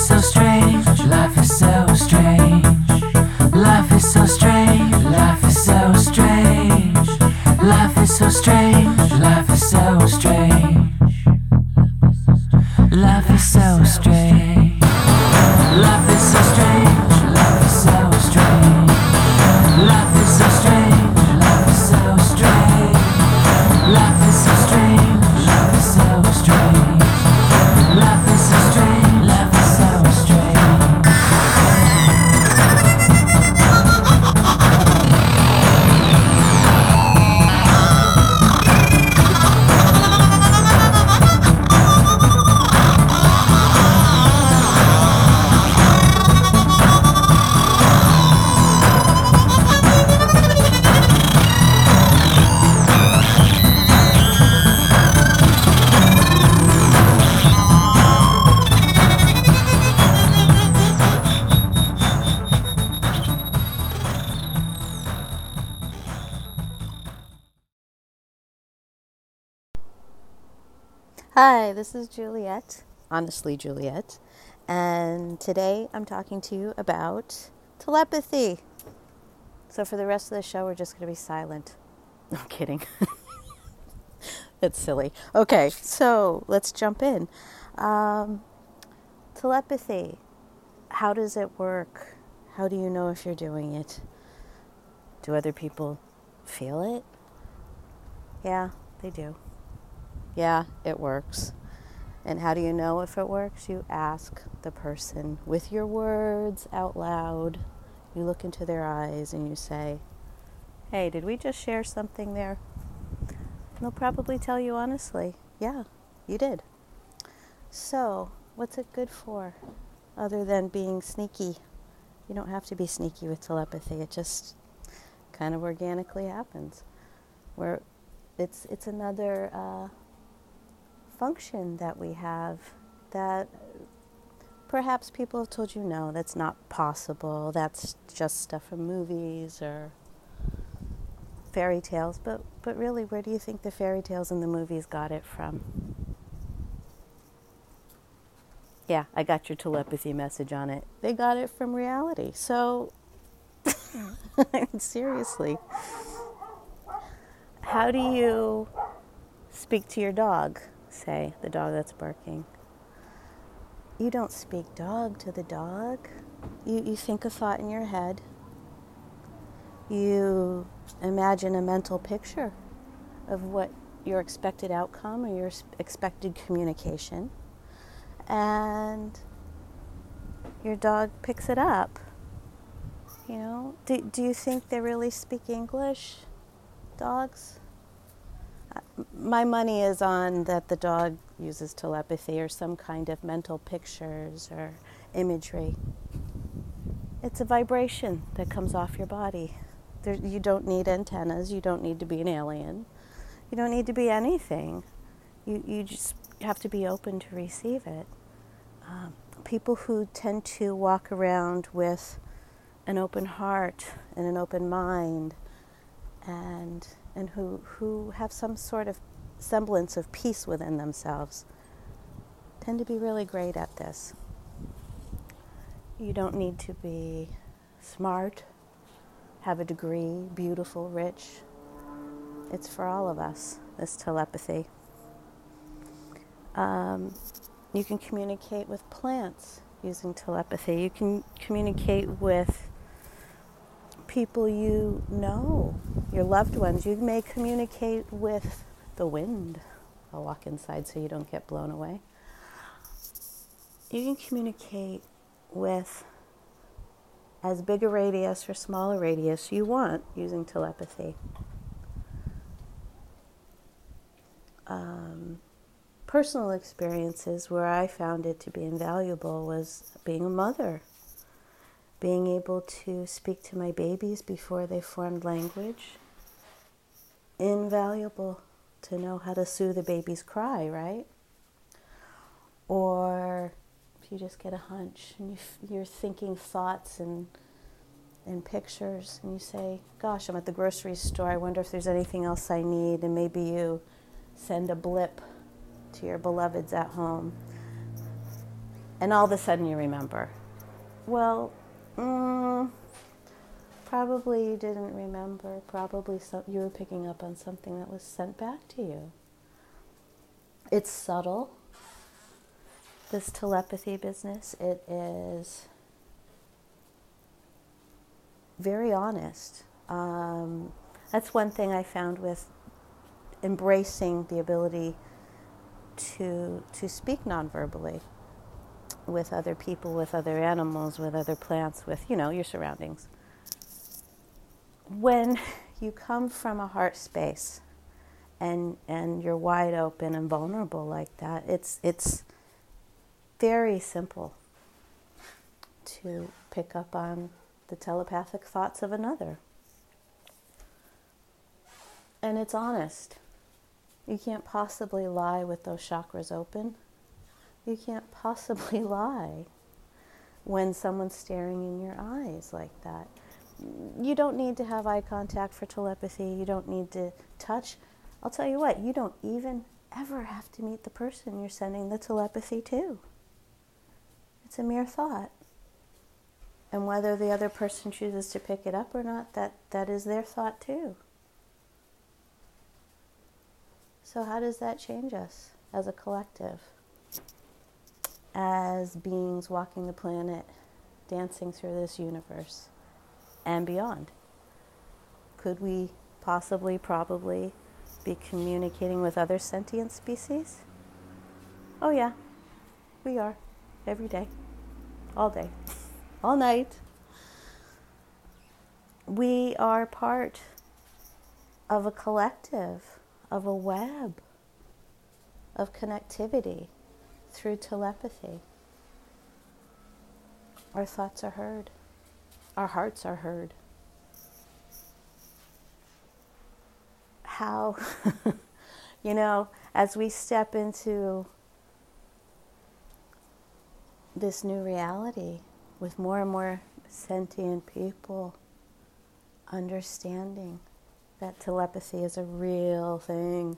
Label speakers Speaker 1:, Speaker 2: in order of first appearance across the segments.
Speaker 1: so
Speaker 2: Hi, this is Juliette, honestly, Juliette, and today I'm talking to you about telepathy. So, for the rest of the show, we're just going to be silent. No I'm kidding. it's silly. Okay, so let's jump in. Um, telepathy. How does it work? How do you know if you're doing it? Do other people feel it? Yeah, they do yeah, it works. And how do you know if it works? You ask the person with your words out loud. You look into their eyes and you say, Hey, did we just share something there? And they'll probably tell you honestly, Yeah, you did. So, what's it good for other than being sneaky? You don't have to be sneaky with telepathy, it just kind of organically happens. Where it's, it's another. Uh, function that we have that perhaps people have told you no, that's not possible, that's just stuff from movies or fairy tales, but, but really, where do you think the fairy tales and the movies got it from? Yeah, I got your telepathy message on it. They got it from reality. So, seriously, how do you speak to your dog? Say, the dog that's barking. You don't speak dog to the dog. You, you think a thought in your head. You imagine a mental picture of what your expected outcome or your expected communication. And your dog picks it up. You know, do, do you think they really speak English, dogs? My money is on that the dog uses telepathy or some kind of mental pictures or imagery. It's a vibration that comes off your body. There, you don't need antennas. You don't need to be an alien. You don't need to be anything. You, you just have to be open to receive it. Um, people who tend to walk around with an open heart and an open mind and, and who, who have some sort of semblance of peace within themselves tend to be really great at this. You don't need to be smart have a degree, beautiful, rich. It's for all of us, this telepathy. Um, you can communicate with plants using telepathy. You can communicate with people you know, your loved ones. You may communicate with the wind. I'll walk inside so you don't get blown away. You can communicate with as big a radius or smaller radius you want using telepathy. Um, personal experiences where I found it to be invaluable was being a mother, being able to speak to my babies before they formed language. Invaluable to know how to soothe a baby's cry, right? Or if you just get a hunch and you are thinking thoughts and and pictures and you say, "Gosh, I'm at the grocery store. I wonder if there's anything else I need." And maybe you send a blip to your beloveds at home. And all of a sudden you remember. Well, mm, probably you didn't remember. Probably you were picking up on something that was sent back to you. It's subtle this telepathy business, it is very honest. Um, that's one thing I found with embracing the ability to to speak nonverbally with other people, with other animals, with other plants, with you know your surroundings. When you come from a heart space and and you're wide open and vulnerable like that, it's it's very simple to pick up on the telepathic thoughts of another. And it's honest. You can't possibly lie with those chakras open. You can't possibly lie when someone's staring in your eyes like that. You don't need to have eye contact for telepathy. You don't need to touch. I'll tell you what, you don't even ever have to meet the person you're sending the telepathy to. It's a mere thought. And whether the other person chooses to pick it up or not, that, that is their thought too. So, how does that change us as a collective? As beings walking the planet, dancing through this universe and beyond? Could we possibly, probably be communicating with other sentient species? Oh, yeah, we are every day, all day, all night. We are part of a collective, of a web of connectivity through telepathy. Our thoughts are heard, our hearts are heard. How You know, as we step into this new reality with more and more sentient people understanding that telepathy is a real thing.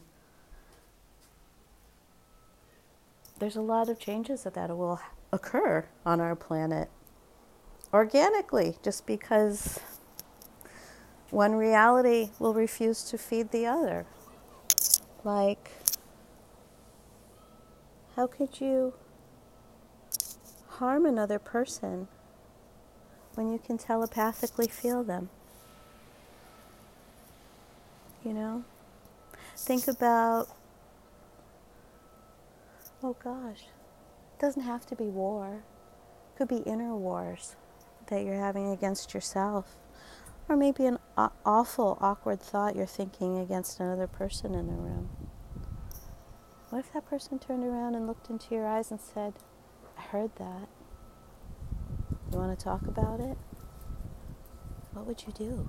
Speaker 2: There's a lot of changes that, that will occur on our planet organically just because one reality will refuse to feed the other. Like, how could you harm another person when you can telepathically feel them? You know? Think about, oh gosh, it doesn't have to be war, it could be inner wars that you're having against yourself. Or maybe an awful, awkward thought you're thinking against another person in the room. What if that person turned around and looked into your eyes and said, I heard that. You want to talk about it? What would you do?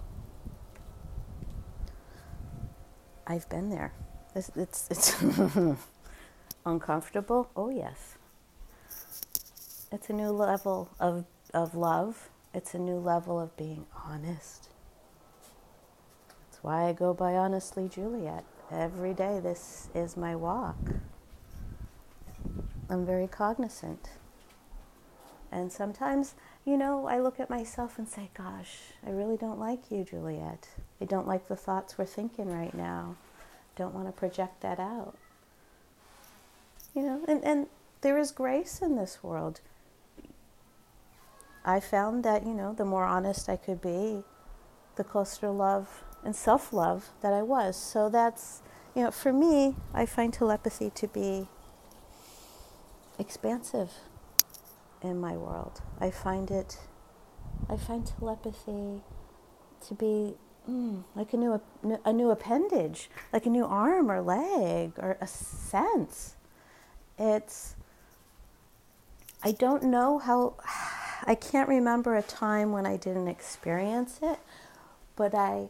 Speaker 2: I've been there. It's, it's, it's uncomfortable. Oh, yes. It's a new level of, of love. It's a new level of being honest. That's why I go by Honestly Juliette. Every day, this is my walk. I'm very cognizant. And sometimes, you know, I look at myself and say, gosh, I really don't like you, Juliette. I don't like the thoughts we're thinking right now. Don't want to project that out. You know, and, and there is grace in this world. I found that, you know, the more honest I could be, the closer to love and self love that I was. So that's, you know, for me, I find telepathy to be expansive in my world. I find it, I find telepathy to be mm, like a new, a new appendage, like a new arm or leg or a sense. It's, I don't know how, I can't remember a time when I didn't experience it, but I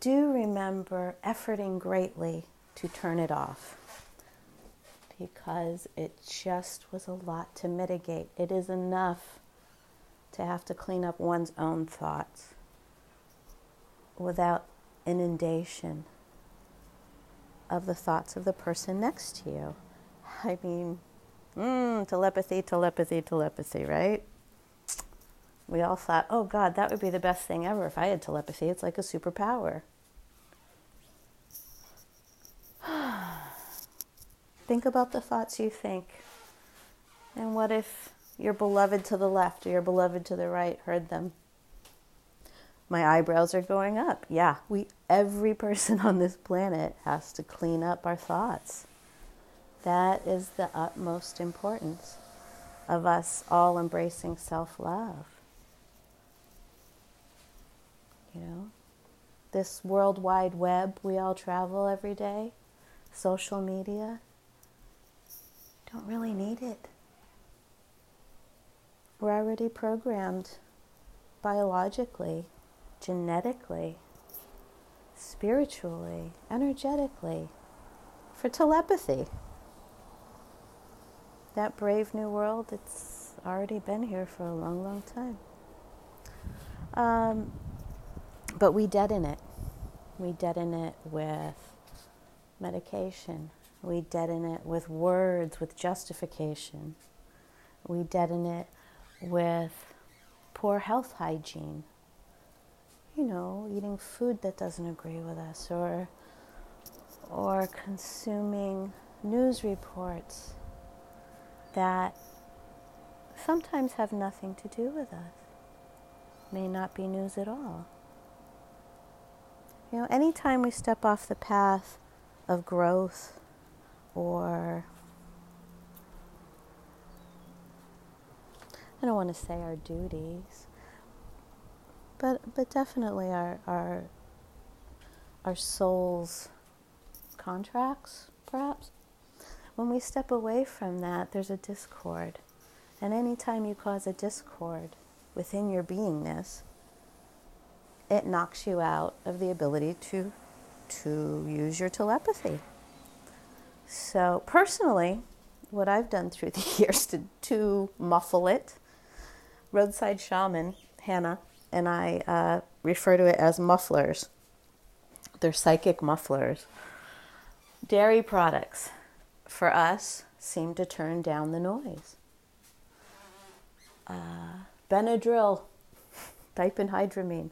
Speaker 2: do remember efforting greatly to turn it off because it just was a lot to mitigate. It is enough to have to clean up one's own thoughts without inundation of the thoughts of the person next to you. I mean, mm, telepathy, telepathy, telepathy, right? We all thought, oh God, that would be the best thing ever if I had telepathy. It's like a superpower. Think about the thoughts you think. And what if your beloved to the left or your beloved to the right heard them? My eyebrows are going up. Yeah, we every person on this planet has to clean up our thoughts. That is the utmost importance of us all embracing self-love. You know, this world wide web we all travel every day, social media, don't really need it. We're already programmed biologically, genetically, spiritually, energetically for telepathy. That brave new world, it's already been here for a long, long time. Um, but we deaden it. We deaden it with medication, we deaden it with words, with justification. We deaden it with poor health hygiene. You know, eating food that doesn't agree with us or or consuming news reports that sometimes have nothing to do with us. May not be news at all. You know, anytime we step off the path of growth or I don't want to say our duties, but but definitely our our our soul's contracts, perhaps. When we step away from that, there's a discord. And anytime you cause a discord within your beingness, it knocks you out of the ability to to use your telepathy. So, personally, what I've done through the years to, to muffle it, roadside shaman Hannah and I uh, refer to it as mufflers. They're psychic mufflers. Dairy products, for us, seem to turn down the noise. Uh, Benadryl, diphenhydramine,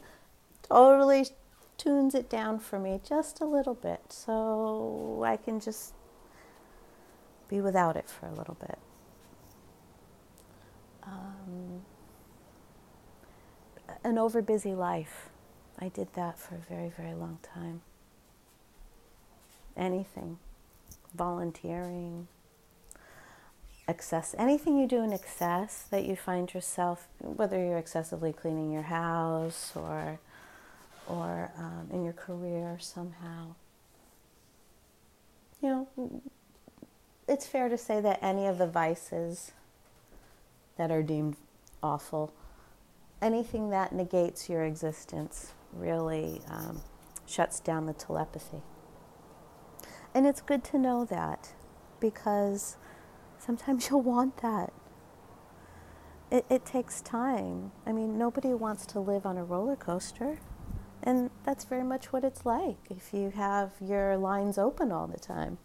Speaker 2: totally tunes it down for me just a little bit so I can just be without it for a little bit. Um, an overbusy life. I did that for a very, very long time. Anything, volunteering, excess, anything you do in excess that you find yourself, whether you're excessively cleaning your house or, or um, in your career somehow. You know, it's fair to say that any of the vices that are deemed awful, anything that negates your existence really um, shuts down the telepathy. And it's good to know that because sometimes you'll want that. It, it takes time. I mean, nobody wants to live on a roller coaster. And that's very much what it's like if you have your lines open all the time.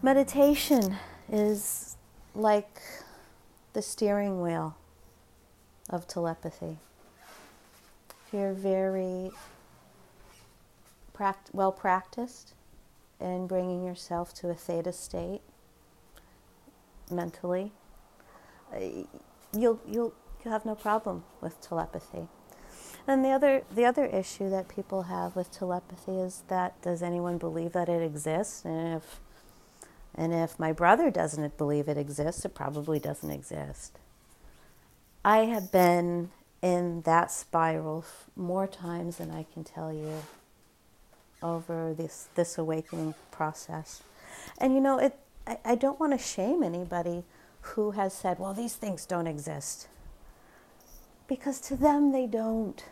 Speaker 2: Meditation is like the steering wheel of telepathy. If you're very pract- well practiced in bringing yourself to a theta state mentally, uh, you'll, you'll, you'll have no problem with telepathy. And the other, the other issue that people have with telepathy is that does anyone believe that it exists? And if and if my brother doesn't believe it exists, it probably doesn't exist. I have been in that spiral more times than I can tell you over this, this awakening process. And you know, it, I, I don't want to shame anybody who has said, well, these things don't exist. Because to them, they don't.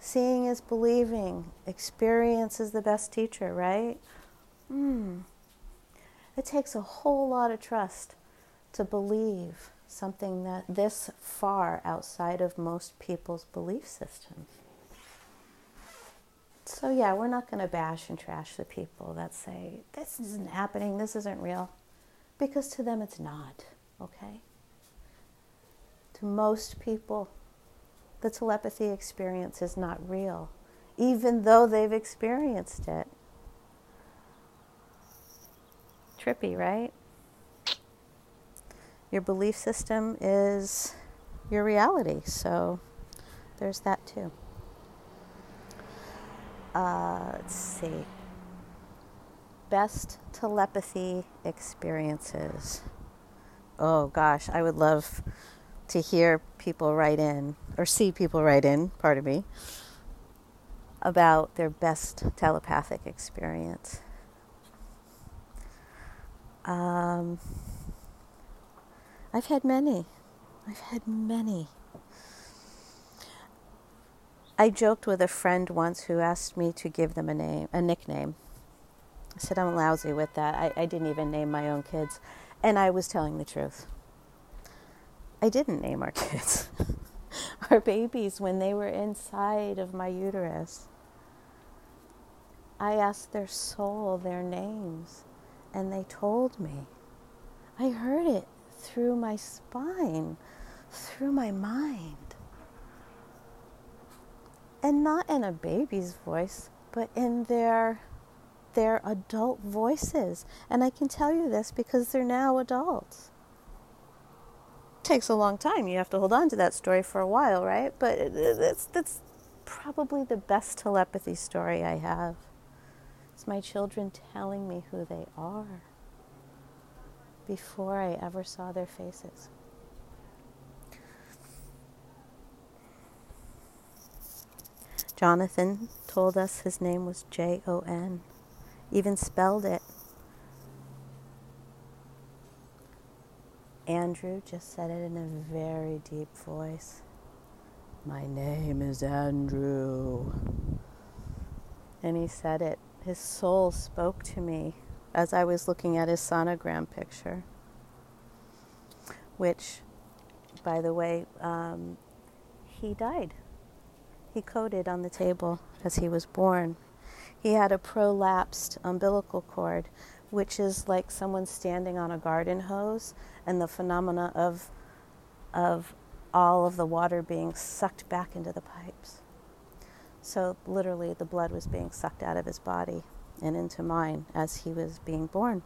Speaker 2: Seeing is believing. Experience is the best teacher, right? Hmm. It takes a whole lot of trust to believe something that this far outside of most people's belief systems. So yeah, we're not going to bash and trash the people that say this isn't happening, this isn't real, because to them it's not, okay? To most people, the telepathy experience is not real, even though they've experienced it trippy, right? Your belief system is your reality, so there's that too. Uh, let's see. Best telepathy experiences. Oh gosh, I would love to hear people write in, or see people write in, pardon me, about their best telepathic experience. Um, I've had many. I've had many. I joked with a friend once who asked me to give them a name, a nickname. I said I'm lousy with that. I, I didn't even name my own kids, and I was telling the truth. I didn't name our kids. our babies when they were inside of my uterus. I asked their soul their names and they told me. I heard it through my spine, through my mind. And not in a baby's voice, but in their their adult voices. And I can tell you this because they're now adults. It takes a long time. You have to hold on to that story for a while, right? But that's that's probably the best telepathy story I have. It's my children telling me who they are before I ever saw their faces. Jonathan told us his name was J O N, even spelled it. Andrew just said it in a very deep voice. My name is Andrew. And he said it, his soul spoke to me as I was looking at his sonogram picture, which, by the way, um, he died. He coded on the table as he was born. He had a prolapsed umbilical cord, which is like someone standing on a garden hose and the phenomena of, of all of the water being sucked back into the pipes. So, literally, the blood was being sucked out of his body and into mine as he was being born.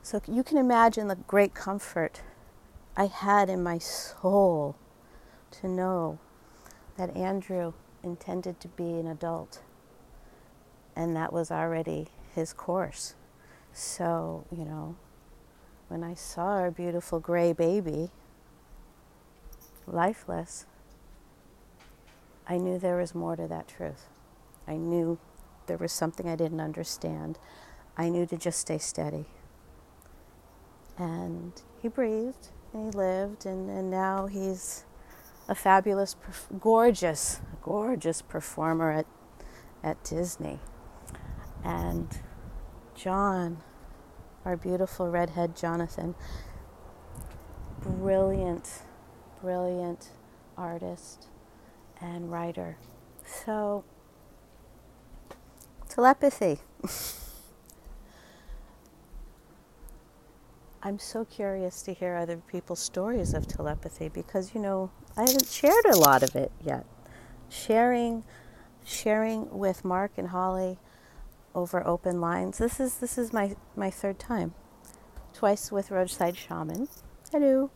Speaker 2: So, you can imagine the great comfort I had in my soul to know that Andrew intended to be an adult, and that was already his course. So, you know, when I saw our beautiful gray baby, lifeless, I knew there was more to that truth. I knew there was something I didn't understand. I knew to just stay steady. And he breathed and he lived, and, and now he's a fabulous, gorgeous, gorgeous performer at, at Disney. And John, our beautiful redhead Jonathan, brilliant, brilliant artist and writer. So, telepathy. I'm so curious to hear other people's stories of telepathy because you know I haven't shared a lot of it yet. Sharing, sharing with Mark and Holly over open lines. This is this is my my third time. Twice with Roadside Shaman. Hello.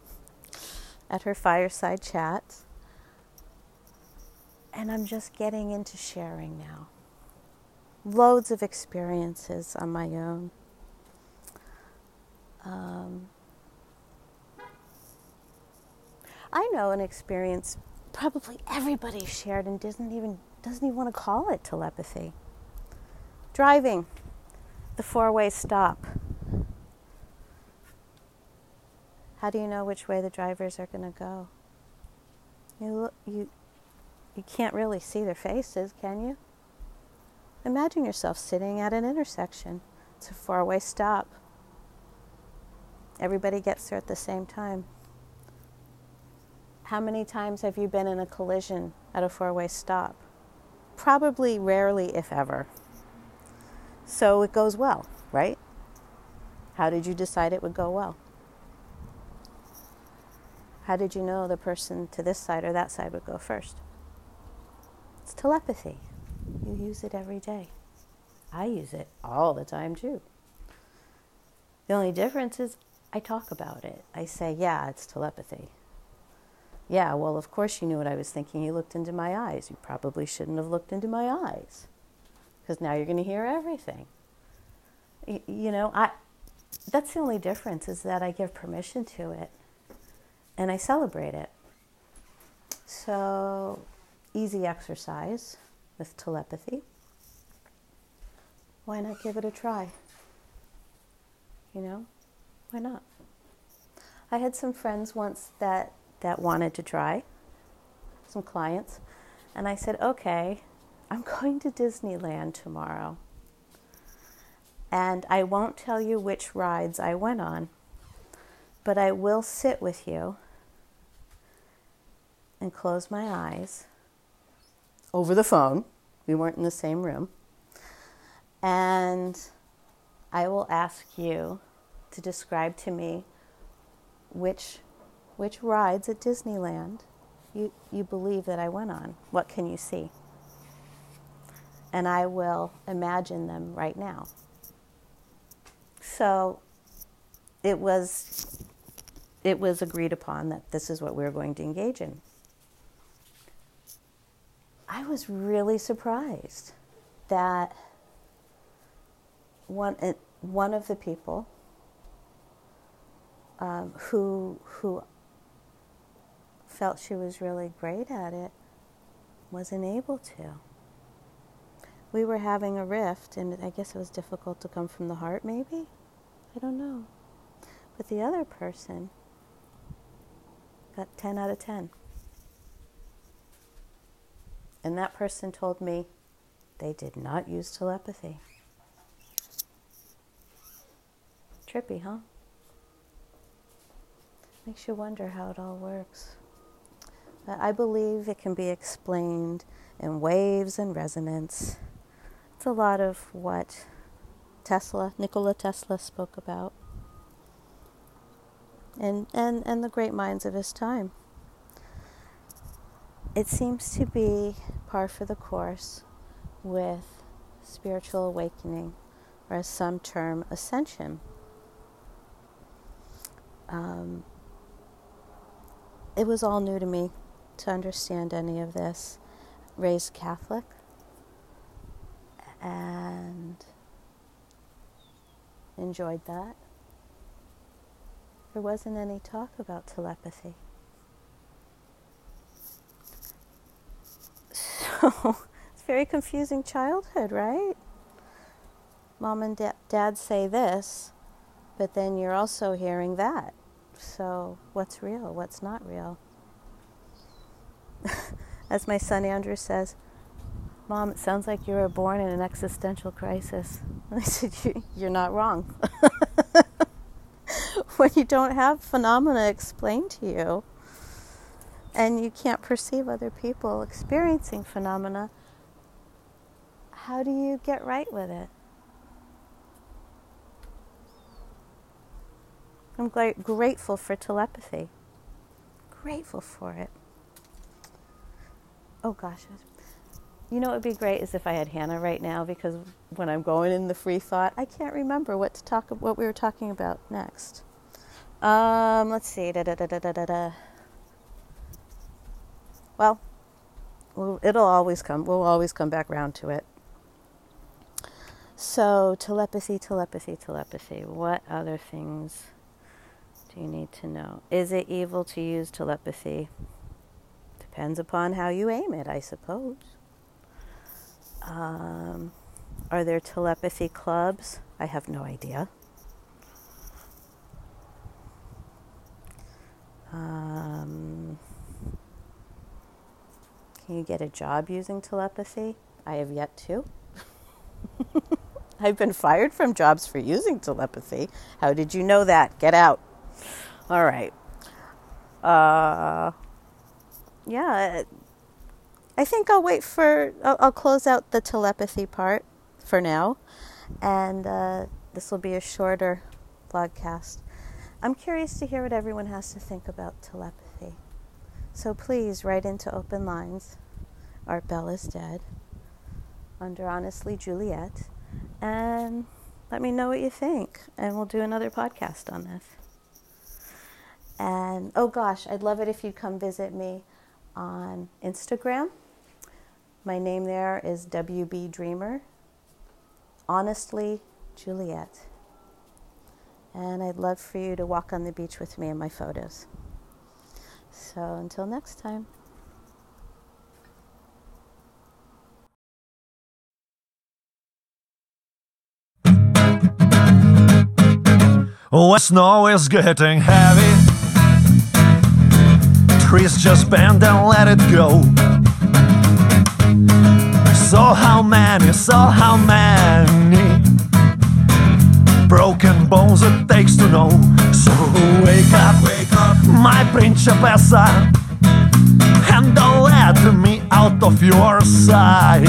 Speaker 2: At her fireside chat. And I'm just getting into sharing now. Loads of experiences on my own. Um, I know an experience probably everybody shared and doesn't even doesn't even want to call it telepathy. Driving, the four-way stop. How do you know which way the drivers are going to go? You you you can't really see their faces, can you? Imagine yourself sitting at an intersection. It's a four-way stop. Everybody gets there at the same time. How many times have you been in a collision at a four way stop? Probably rarely, if ever. So it goes well, right? How did you decide it would go well? How did you know the person to this side or that side would go first? It's telepathy. You use it every day. I use it all the time too. The only difference is I talk about it. I say, yeah, it's telepathy. Yeah, well, of course you knew what I was thinking. You looked into my eyes. You probably shouldn't have looked into my eyes because now you're going to hear everything. Y- you know, I that's the only difference is that I give permission to it and I celebrate it. So, easy exercise with telepathy. Why not give it a try? You know? Why not? I had some friends once that, that wanted to try, some clients, and I said, okay, I'm going to Disneyland tomorrow. And I won't tell you which rides I went on, but I will sit with you and close my eyes over the phone. We weren't in the same room. And I will ask you to describe to me which which rides at Disneyland you, you believe that I went on. What can you see? And I will imagine them right now. So it was it was agreed upon that this is what we were going to engage in. I was really surprised that one one of the people um, who who felt she was really great at it wasn't able to. We were having a rift, and I guess it was difficult to come from the heart, maybe? I don't know. But the other person got 10 out of 10. And that person told me they did not use telepathy. Trippy, huh? Makes you wonder how it all works. But I believe it can be explained in waves and resonance. It's a lot of what Tesla, Nikola Tesla spoke about. And, and, and the great minds of his time. It seems to be par for the course with spiritual awakening, or as some term, ascension. Um, it was all new to me to understand any of this. Raised Catholic, and enjoyed that. There wasn't any talk about telepathy. So it's very confusing childhood, right? Mom and da- dad say this, but then you're also hearing that. So what's real? What's not real? As my son Andrew says, Mom, it sounds like you were born in an existential crisis. And I said, You're not wrong. when you don't have phenomena explained to you and you can't perceive other people experiencing phenomena, how do you get right with it? I'm gra- grateful for telepathy. Grateful for it. Oh gosh. You know what would be great is if I had Hannah right now because when I'm going in the free thought, I can't remember what to talk what we were talking about next. Um, let's see. Da, da, da, da, da, da. Well, well, it'll always come. We'll always come back round to it. So, telepathy, telepathy, telepathy. What other things do you need to know? Is it evil to use telepathy? Depends upon how you aim it, I suppose. Um, are there telepathy clubs? I have no idea. Um, can you get a job using telepathy? I have yet to. I've been fired from jobs for using telepathy. How did you know that? Get out. All right. Uh, yeah, I think I'll wait for, I'll, I'll close out the telepathy part for now. And uh, this will be a shorter vlogcast. I'm curious to hear what everyone has to think about telepathy. So please write into Open Lines, Art Bell is Dead, under Honestly Juliette, and let me know what you think. And we'll do another podcast on this. And oh gosh, I'd love it if you'd come visit me on Instagram. My name there is WB Dreamer. Honestly, Juliette. And I'd love for you to walk on the beach with me in my photos. So until next time.
Speaker 3: When snow is getting heavy, trees just bend and let it go. So how many, so how many broken bones it takes to know? So wake up, wake up, my principessa, and don't let me out of your sight.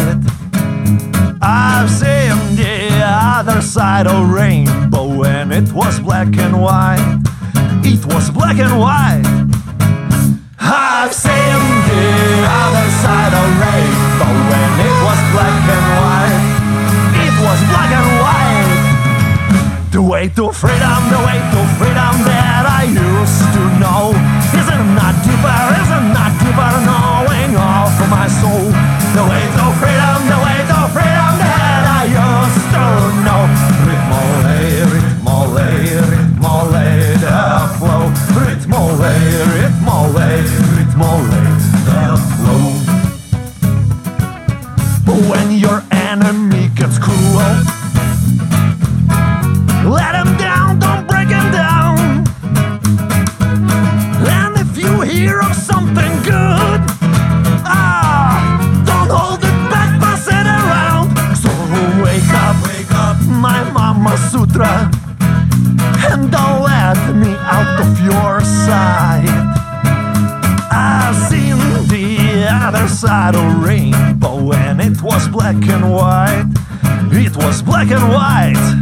Speaker 3: I've seen the other side of rainbow and it was black and white. It was black and white. I've seen the other side of rainbow and it was black and white. It was black and white. The way to freedom, the way to freedom that I used to know black and white.